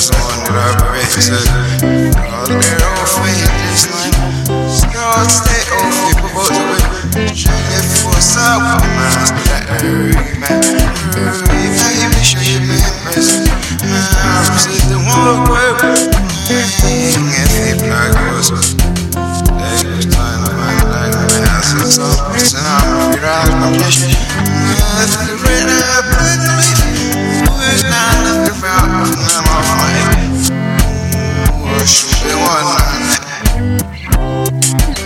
someone that I praise. All their own fate is stay.